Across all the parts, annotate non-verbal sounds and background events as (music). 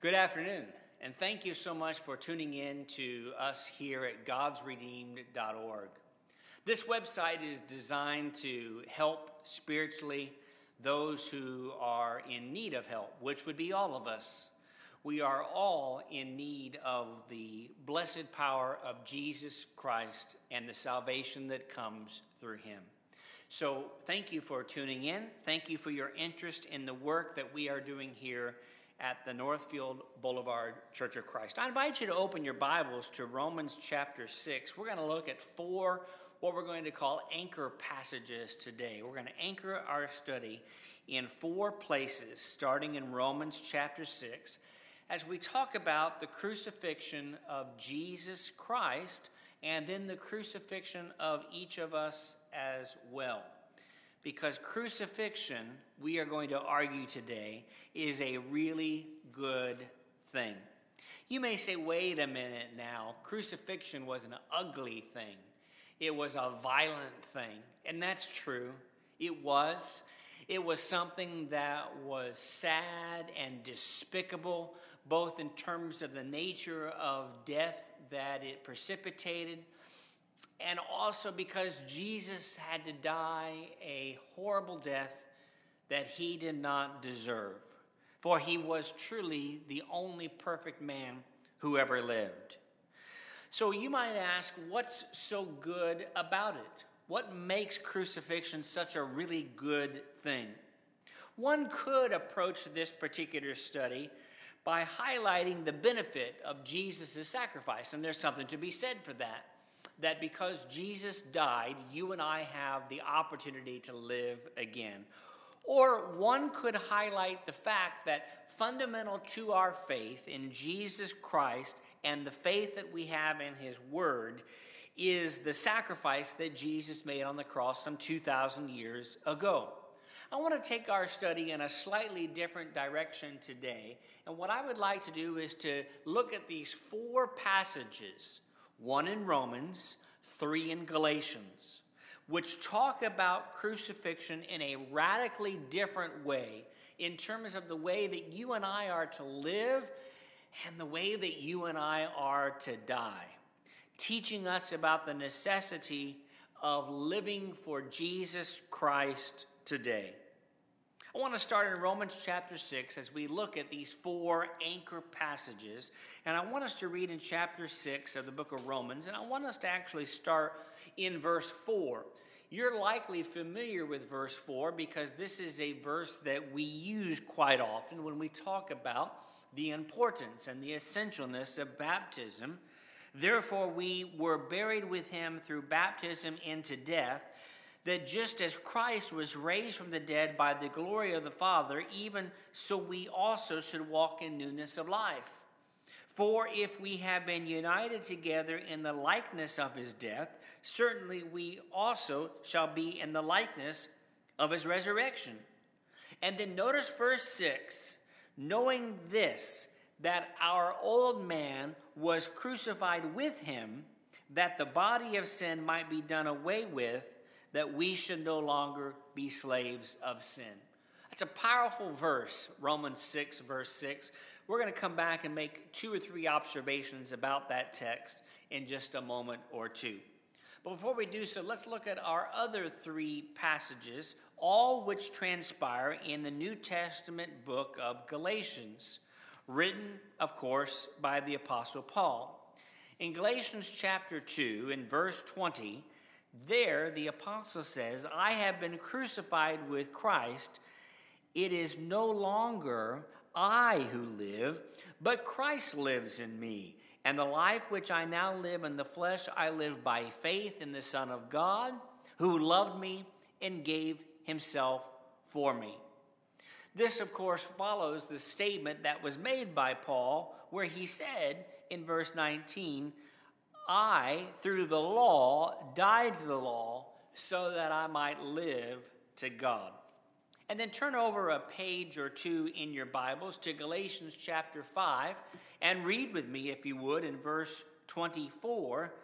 Good afternoon, and thank you so much for tuning in to us here at godsredeemed.org. This website is designed to help spiritually those who are in need of help, which would be all of us. We are all in need of the blessed power of Jesus Christ and the salvation that comes through him. So, thank you for tuning in. Thank you for your interest in the work that we are doing here at the Northfield Boulevard Church of Christ. I invite you to open your Bibles to Romans chapter 6. We're going to look at four, what we're going to call anchor passages today. We're going to anchor our study in four places, starting in Romans chapter 6, as we talk about the crucifixion of Jesus Christ and then the crucifixion of each of us as well because crucifixion, we are going to argue today, is a really good thing. You may say, wait a minute now, crucifixion was an ugly thing, it was a violent thing. And that's true. It was. It was something that was sad and despicable, both in terms of the nature of death that it precipitated and also because Jesus had to die a horrible death that he did not deserve. For he was truly the only perfect man who ever lived. So you might ask, what's so good about it? What makes crucifixion such a really good thing? One could approach this particular study by highlighting the benefit of Jesus' sacrifice, and there's something to be said for that that because Jesus died, you and I have the opportunity to live again. Or one could highlight the fact that fundamental to our faith in Jesus Christ and the faith that we have in His Word is the sacrifice that Jesus made on the cross some 2,000 years ago. I want to take our study in a slightly different direction today. And what I would like to do is to look at these four passages one in Romans, three in Galatians, which talk about crucifixion in a radically different way in terms of the way that you and I are to live and the way that you and I are to die, teaching us about the necessity of living for Jesus Christ today. I want to start in Romans chapter 6 as we look at these four anchor passages. And I want us to read in chapter 6 of the book of Romans. And I want us to actually start in verse 4. You're likely familiar with verse 4 because this is a verse that we use quite often when we talk about the importance and the essentialness of baptism. Therefore, we were buried with him through baptism into death that just as Christ was raised from the dead by the glory of the Father, even so we also should walk in newness of life. For if we have been united together in the likeness of his death, certainly we also shall be in the likeness of his resurrection. And then notice verse 6 knowing this, that our old man was crucified with him, that the body of sin might be done away with that we should no longer be slaves of sin. That's a powerful verse, Romans 6, verse 6. We're going to come back and make two or three observations about that text in just a moment or two. But before we do so, let's look at our other three passages, all which transpire in the New Testament book of Galatians, written, of course, by the Apostle Paul. In Galatians chapter 2, in verse 20, there, the apostle says, I have been crucified with Christ. It is no longer I who live, but Christ lives in me. And the life which I now live in the flesh, I live by faith in the Son of God, who loved me and gave himself for me. This, of course, follows the statement that was made by Paul, where he said in verse 19, I, through the law, died to the law so that I might live to God. And then turn over a page or two in your Bibles to Galatians chapter 5 and read with me, if you would, in verse 24.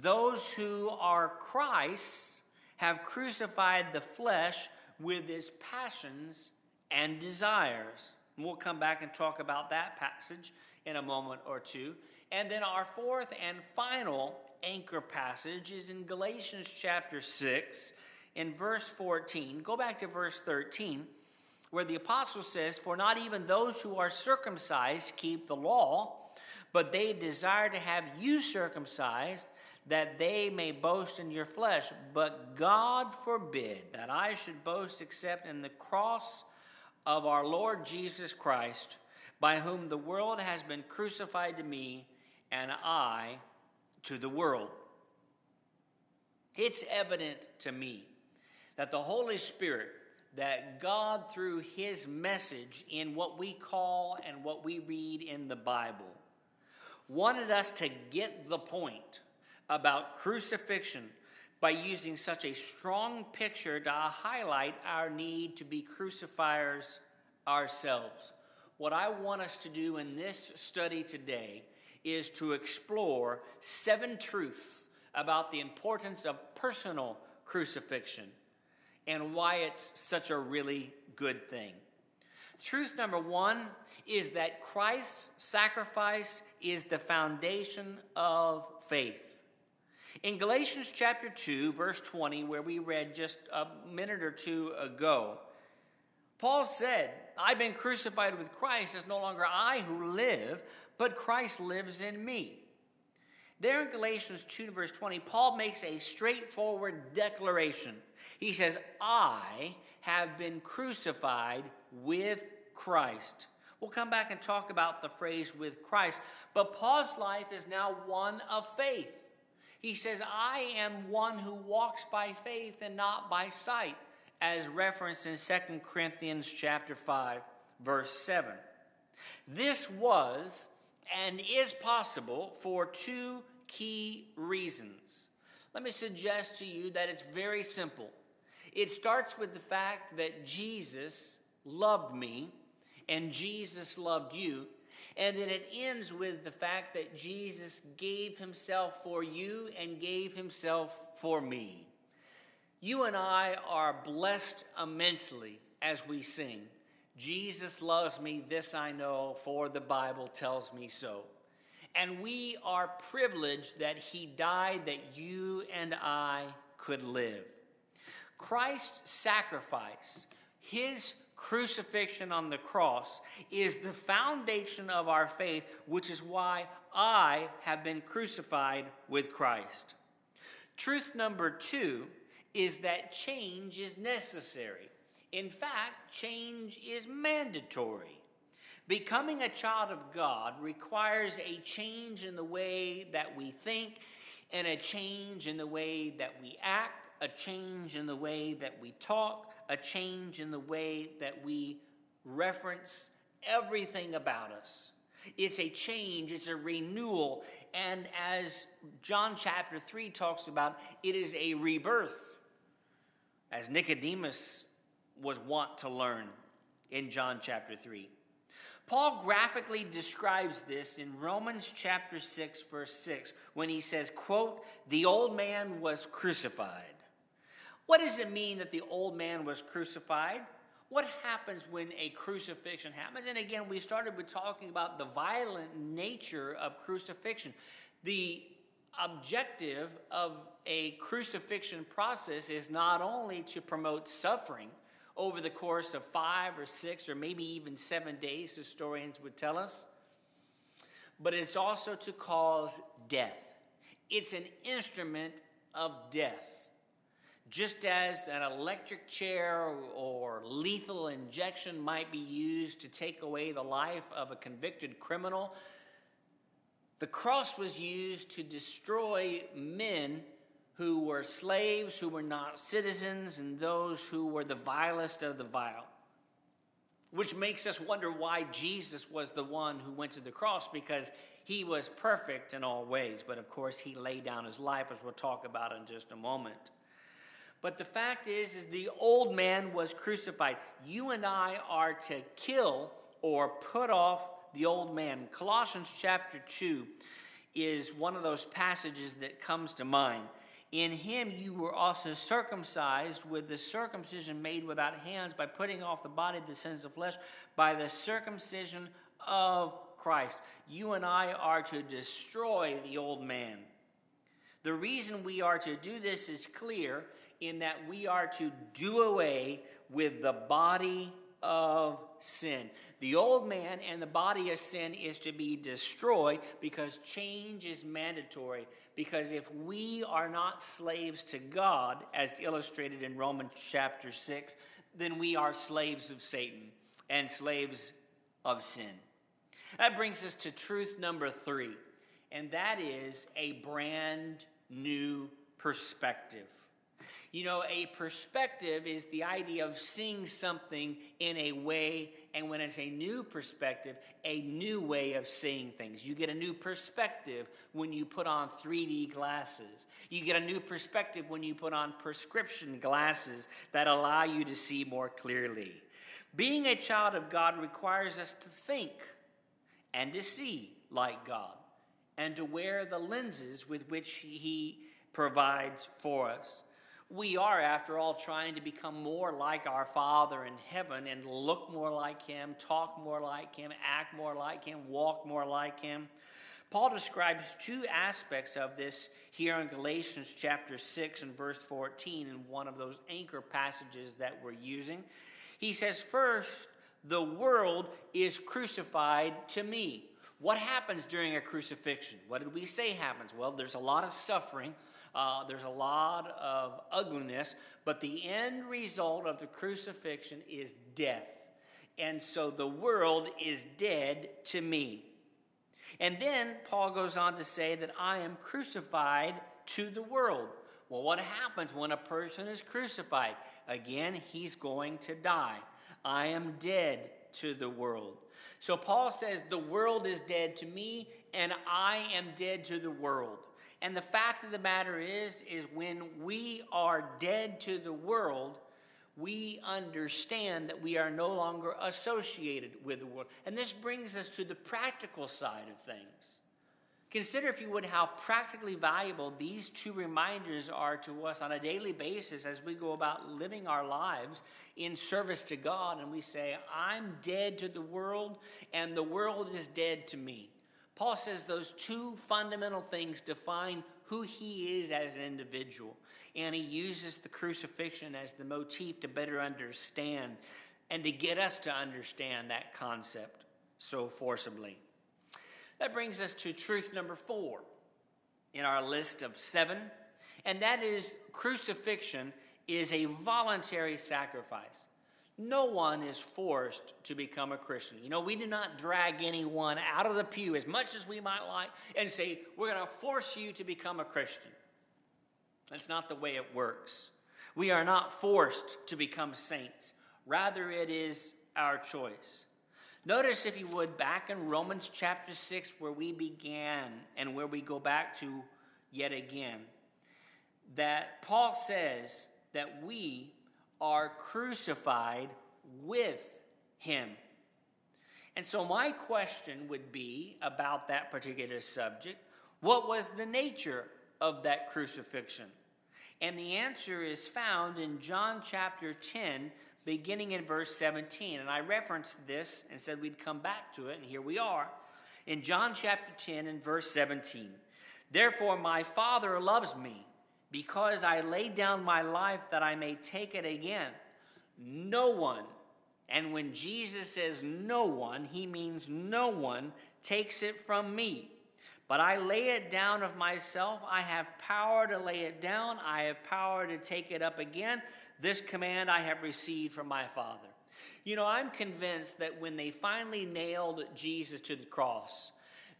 Those who are Christ's have crucified the flesh with its passions and desires. And we'll come back and talk about that passage in a moment or two. And then our fourth and final anchor passage is in Galatians chapter 6, in verse 14. Go back to verse 13, where the apostle says, For not even those who are circumcised keep the law, but they desire to have you circumcised, that they may boast in your flesh. But God forbid that I should boast except in the cross of our Lord Jesus Christ, by whom the world has been crucified to me, and I to the world. It's evident to me that the Holy Spirit, that God, through His message in what we call and what we read in the Bible, wanted us to get the point about crucifixion by using such a strong picture to highlight our need to be crucifiers ourselves. What I want us to do in this study today is to explore seven truths about the importance of personal crucifixion and why it's such a really good thing. Truth number one is that Christ's sacrifice is the foundation of faith. In Galatians chapter 2, verse 20, where we read just a minute or two ago, Paul said, I've been crucified with Christ. It's no longer I who live, but Christ lives in me. There in Galatians 2, verse 20, Paul makes a straightforward declaration. He says, I have been crucified with Christ. We'll come back and talk about the phrase with Christ, but Paul's life is now one of faith. He says, I am one who walks by faith and not by sight, as referenced in 2 Corinthians chapter 5, verse 7. This was and is possible for two key reasons. Let me suggest to you that it's very simple. It starts with the fact that Jesus loved me and Jesus loved you. And then it ends with the fact that Jesus gave himself for you and gave himself for me. You and I are blessed immensely as we sing. Jesus loves me, this I know, for the Bible tells me so. And we are privileged that he died that you and I could live. Christ's sacrifice, his crucifixion on the cross is the foundation of our faith, which is why I have been crucified with Christ. Truth number two is that change is necessary. In fact, change is mandatory. Becoming a child of God requires a change in the way that we think and a change in the way that we act, a change in the way that we talk, a change in the way that we reference everything about us. It's a change, it's a renewal. And as John chapter 3 talks about, it is a rebirth. As Nicodemus was wont to learn in John chapter 3. Paul graphically describes this in Romans chapter 6 verse 6 when he says, quote, "The old man was crucified." What does it mean that the old man was crucified? What happens when a crucifixion happens? And again, we started with talking about the violent nature of crucifixion. The objective of a crucifixion process is not only to promote suffering over the course of five or six or maybe even seven days, historians would tell us, but it's also to cause death. It's an instrument of death. Just as an electric chair or lethal injection might be used to take away the life of a convicted criminal, the cross was used to destroy men who were slaves, who were not citizens, and those who were the vilest of the vile. Which makes us wonder why Jesus was the one who went to the cross because he was perfect in all ways. But of course, he laid down his life, as we'll talk about in just a moment. But the fact is, is the old man was crucified. You and I are to kill or put off the old man. Colossians chapter 2 is one of those passages that comes to mind. In him you were also circumcised with the circumcision made without hands by putting off the body of the sins of flesh by the circumcision of Christ. You and I are to destroy the old man. The reason we are to do this is clear in that we are to do away with the body of sin. The old man and the body of sin is to be destroyed because change is mandatory. Because if we are not slaves to God, as illustrated in Romans chapter 6, then we are slaves of Satan and slaves of sin. That brings us to truth number three, and that is a brand new perspective. You know, a perspective is the idea of seeing something in a way, and when it's a new perspective, a new way of seeing things. You get a new perspective when you put on 3D glasses. You get a new perspective when you put on prescription glasses that allow you to see more clearly. Being a child of God requires us to think and to see like God and to wear the lenses with which He provides for us. We are, after all, trying to become more like our Father in heaven and look more like Him, talk more like Him, act more like Him, walk more like Him. Paul describes two aspects of this here in Galatians chapter 6 and verse 14 in one of those anchor passages that we're using. He says, First, the world is crucified to me. What happens during a crucifixion? What did we say happens? Well, there's a lot of suffering, uh, there's a lot of ugliness, but the end result of the crucifixion is death. And so the world is dead to me. And then Paul goes on to say that I am crucified to the world. Well, what happens when a person is crucified? Again, he's going to die. I am dead to the world. So Paul says, The world is dead to me, and I am dead to the world. And the fact of the matter is, is when we are dead to the world, we understand that we are no longer associated with the world. And this brings us to the practical side of things. Consider, if you would, how practically valuable these two reminders are to us on a daily basis as we go about living our lives in service to God and we say, I'm dead to the world and the world is dead to me. Paul says those two fundamental things define who he is as an individual. And he uses the crucifixion as the motif to better understand and to get us to understand that concept so forcibly. That brings us to truth number four in our list of seven, and that is crucifixion is a voluntary sacrifice. No one is forced to become a Christian. You know, we do not drag anyone out of the pew as much as we might like and say, we're going to force you to become a Christian. That's not the way it works. We are not forced to become saints, rather, it is our choice. Notice, if you would, back in Romans chapter 6, where we began and where we go back to yet again, that Paul says that we are crucified with him. And so, my question would be about that particular subject what was the nature of that crucifixion? And the answer is found in John chapter 10, beginning in verse 17. And I referenced this and said we'd come back to it, and here we are. In John chapter 10 and verse 17. Therefore, my Father loves me because I laid down my life that I may take it again. No one, and when Jesus says no one, he means no one takes it from me. But I lay it down of myself. I have power to lay it down, I have power to take it up again. This command I have received from my Father. You know, I'm convinced that when they finally nailed Jesus to the cross,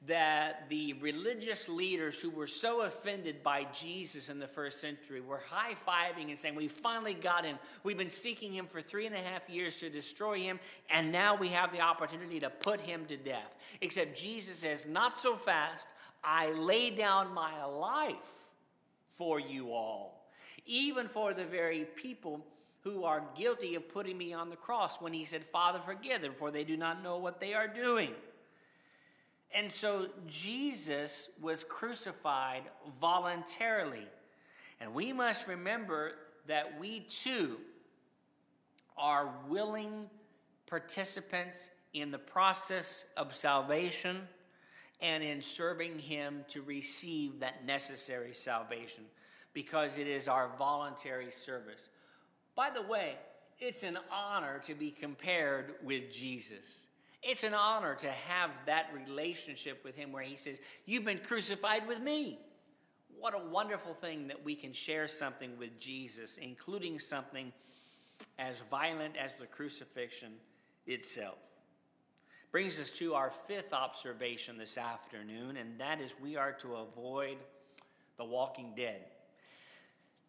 that the religious leaders who were so offended by Jesus in the first century were high fiving and saying, We finally got him. We've been seeking him for three and a half years to destroy him, and now we have the opportunity to put him to death. Except Jesus says, Not so fast. I lay down my life for you all, even for the very people who are guilty of putting me on the cross when he said, Father, forgive them, for they do not know what they are doing. And so Jesus was crucified voluntarily. And we must remember that we too are willing participants in the process of salvation and in serving Him to receive that necessary salvation because it is our voluntary service. By the way, it's an honor to be compared with Jesus. It's an honor to have that relationship with Him where He says, You've been crucified with me. What a wonderful thing that we can share something with Jesus, including something as violent as the crucifixion itself. Brings us to our fifth observation this afternoon, and that is we are to avoid the walking dead.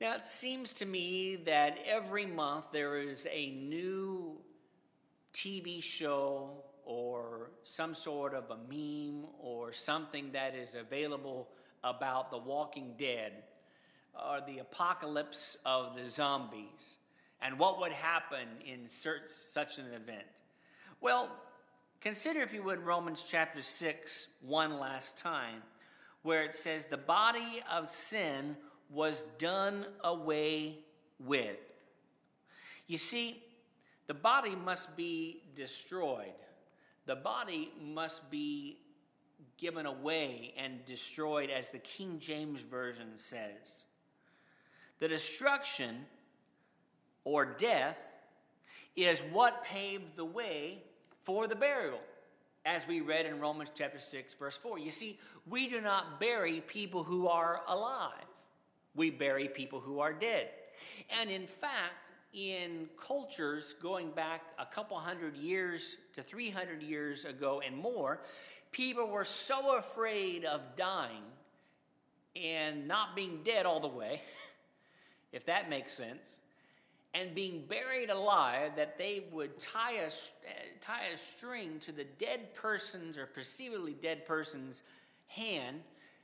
Now, it seems to me that every month there is a new TV show or some sort of a meme or something that is available about the walking dead or the apocalypse of the zombies and what would happen in such an event. Well, consider, if you would, Romans chapter 6, one last time, where it says, The body of sin was done away with. You see, the body must be destroyed. The body must be given away and destroyed, as the King James Version says. The destruction or death is what paved the way for the burial, as we read in Romans chapter 6, verse 4. You see, we do not bury people who are alive, we bury people who are dead. And in fact, in cultures going back a couple hundred years to 300 years ago and more, people were so afraid of dying and not being dead all the way, (laughs) if that makes sense, and being buried alive that they would tie a, tie a string to the dead person's or perceivably dead person's hand,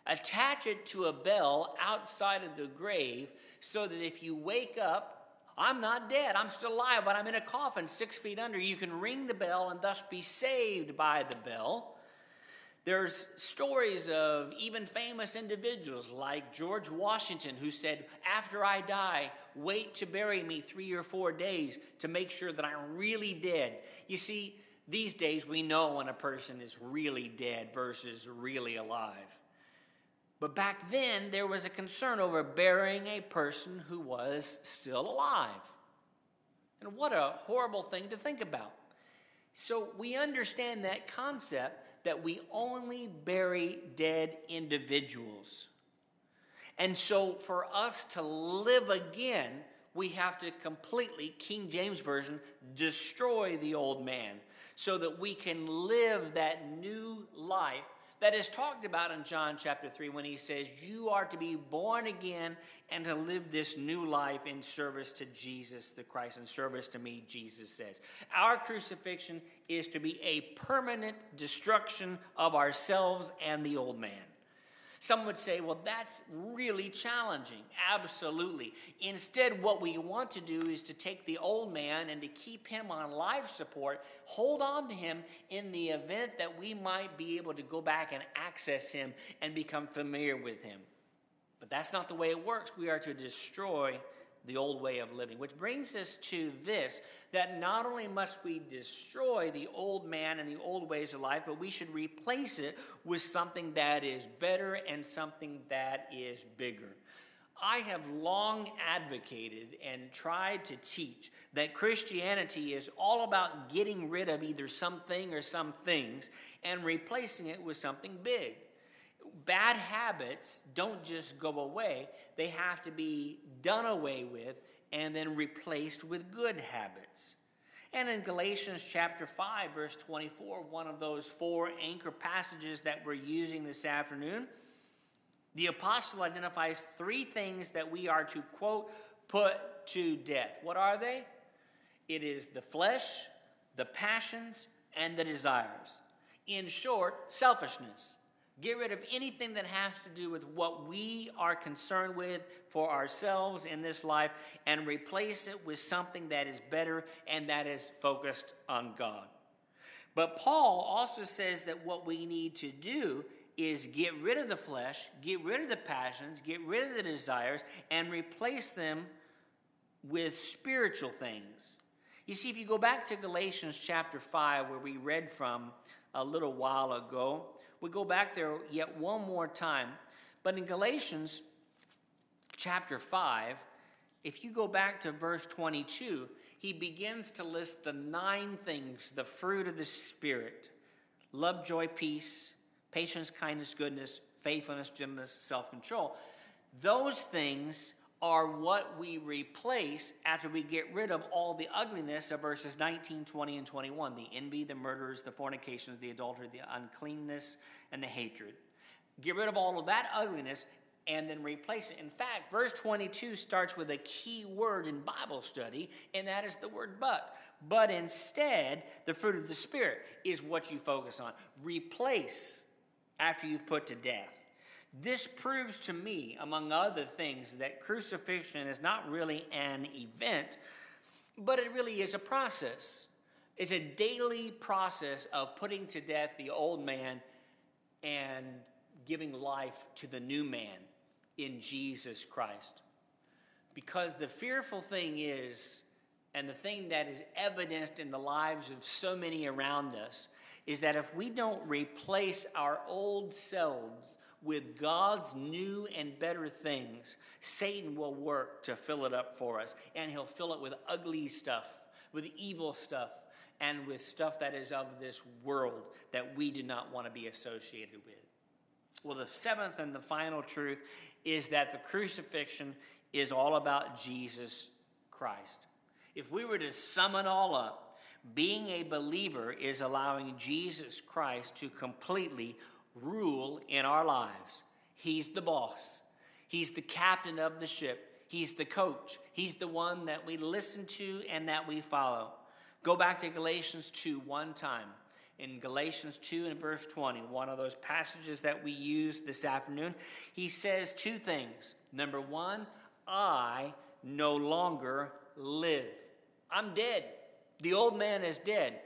attach it to a bell outside of the grave so that if you wake up, I'm not dead, I'm still alive, but I'm in a coffin six feet under. You can ring the bell and thus be saved by the bell. There's stories of even famous individuals like George Washington, who said, After I die, wait to bury me three or four days to make sure that I'm really dead. You see, these days we know when a person is really dead versus really alive. But back then, there was a concern over burying a person who was still alive. And what a horrible thing to think about. So we understand that concept that we only bury dead individuals. And so for us to live again, we have to completely, King James Version, destroy the old man so that we can live that new life that is talked about in John chapter 3 when he says, You are to be born again and to live this new life in service to Jesus the Christ, in service to me, Jesus says. Our crucifixion is to be a permanent destruction of ourselves and the old man. Some would say, well, that's really challenging. Absolutely. Instead, what we want to do is to take the old man and to keep him on life support, hold on to him in the event that we might be able to go back and access him and become familiar with him. But that's not the way it works. We are to destroy the old way of living. Which brings us to this that not only must we destroy the old man and the old ways of life, but we should replace it with something that is better and something that is bigger. I have long advocated and tried to teach that Christianity is all about getting rid of either something or some things and replacing it with something big bad habits don't just go away, they have to be done away with and then replaced with good habits. And in Galatians chapter 5, verse 24, one of those four anchor passages that we're using this afternoon, the apostle identifies three things that we are to, quote, put to death. What are they? It is the flesh, the passions, and the desires. In short, selfishness. Get rid of anything that has to do with what we are concerned with for ourselves in this life and replace it with something that is better and that is focused on God. But Paul also says that what we need to do is get rid of the flesh, get rid of the passions, get rid of the desires, and replace them with spiritual things. You see, if you go back to Galatians chapter 5, where we read from a little while ago, we go back there yet one more time. But in Galatians chapter 5, if you go back to verse 22, he begins to list the nine things, the fruit of the Spirit love, joy, peace, patience, kindness, goodness, faithfulness, gentleness, self control. Those things are what we replace after we get rid of all the ugliness of verses 19, 20, and 21 the envy, the murders, the fornications, the adultery, the uncleanness, and the hatred. Get rid of all of that ugliness and then replace it. In fact, verse 22 starts with a key word in Bible study, and that is the word but. But instead, the fruit of the Spirit is what you focus on. Replace after you've put to death. This proves to me, among other things, that crucifixion is not really an event, but it really is a process. It's a daily process of putting to death the old man and giving life to the new man in Jesus Christ. Because the fearful thing is, and the thing that is evidenced in the lives of so many around us, is that if we don't replace our old selves with God's new and better things, Satan will work to fill it up for us. And he'll fill it with ugly stuff, with evil stuff, and with stuff that is of this world that we do not want to be associated with. Well, the seventh and the final truth is that the crucifixion is all about Jesus Christ. If we were to sum it all up, being a believer is allowing Jesus Christ to completely rule in our lives. He's the boss, He's the captain of the ship, He's the coach, He's the one that we listen to and that we follow. Go back to Galatians 2 one time. In Galatians 2 and verse 20, one of those passages that we use this afternoon, he says two things. Number one, I no longer live. I'm dead. The old man is dead.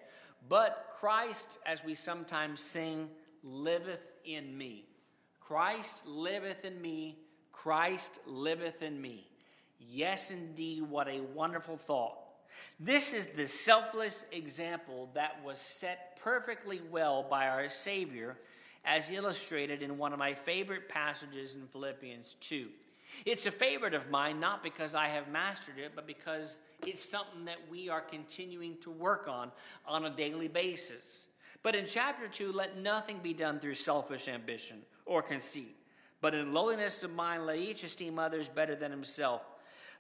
But Christ, as we sometimes sing, liveth in me. Christ liveth in me. Christ liveth in me. Yes, indeed, what a wonderful thought. This is the selfless example that was set perfectly well by our Savior, as illustrated in one of my favorite passages in Philippians 2. It's a favorite of mine, not because I have mastered it, but because it's something that we are continuing to work on on a daily basis. But in chapter 2, let nothing be done through selfish ambition or conceit, but in lowliness of mind, let each esteem others better than himself.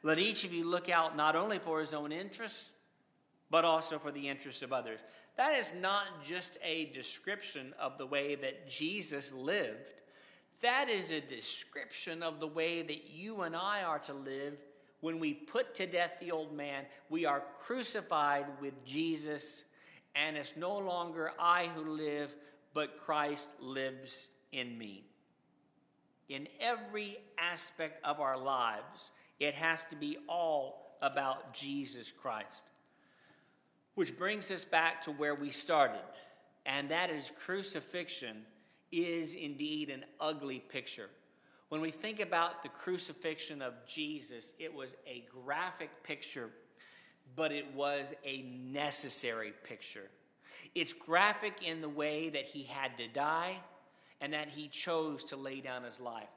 Let each of you look out not only for his own interests, but also for the interests of others. That is not just a description of the way that Jesus lived, that is a description of the way that you and I are to live when we put to death the old man. We are crucified with Jesus and it's no longer I who live, but Christ lives in me. In every aspect of our lives, it has to be all about Jesus Christ. Which brings us back to where we started, and that is crucifixion is indeed an ugly picture. When we think about the crucifixion of Jesus, it was a graphic picture but it was a necessary picture. It's graphic in the way that he had to die and that he chose to lay down his life.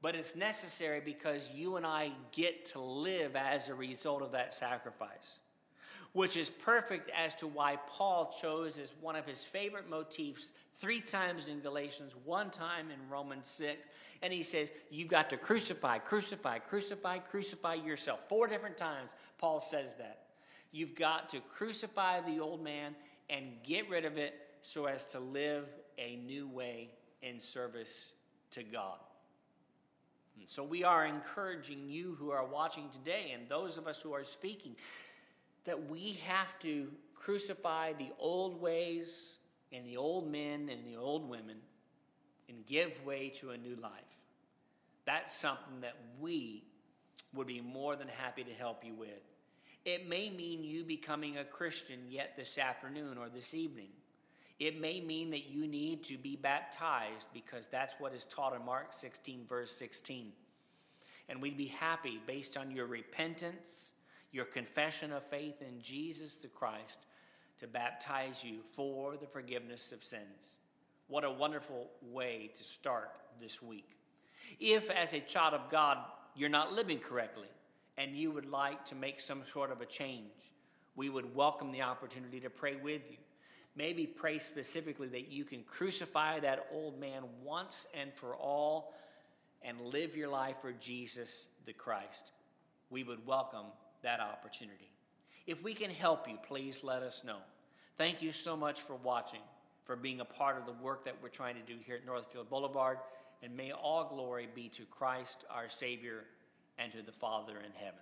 But it's necessary because you and I get to live as a result of that sacrifice, which is perfect as to why Paul chose as one of his favorite motifs three times in Galatians, one time in Romans 6. And he says, You've got to crucify, crucify, crucify, crucify yourself. Four different times, Paul says that. You've got to crucify the old man and get rid of it so as to live a new way in service to God. And so we are encouraging you who are watching today and those of us who are speaking that we have to crucify the old ways and the old men and the old women and give way to a new life. That's something that we would be more than happy to help you with. It may mean you becoming a Christian yet this afternoon or this evening. It may mean that you need to be baptized because that's what is taught in Mark 16, verse 16. And we'd be happy based on your repentance, your confession of faith in Jesus the Christ, to baptize you for the forgiveness of sins. What a wonderful way to start this week. If, as a child of God, you're not living correctly and you would like to make some sort of a change, we would welcome the opportunity to pray with you. Maybe pray specifically that you can crucify that old man once and for all and live your life for Jesus the Christ. We would welcome that opportunity. If we can help you, please let us know. Thank you so much for watching, for being a part of the work that we're trying to do here at Northfield Boulevard, and may all glory be to Christ our Savior and to the Father in heaven.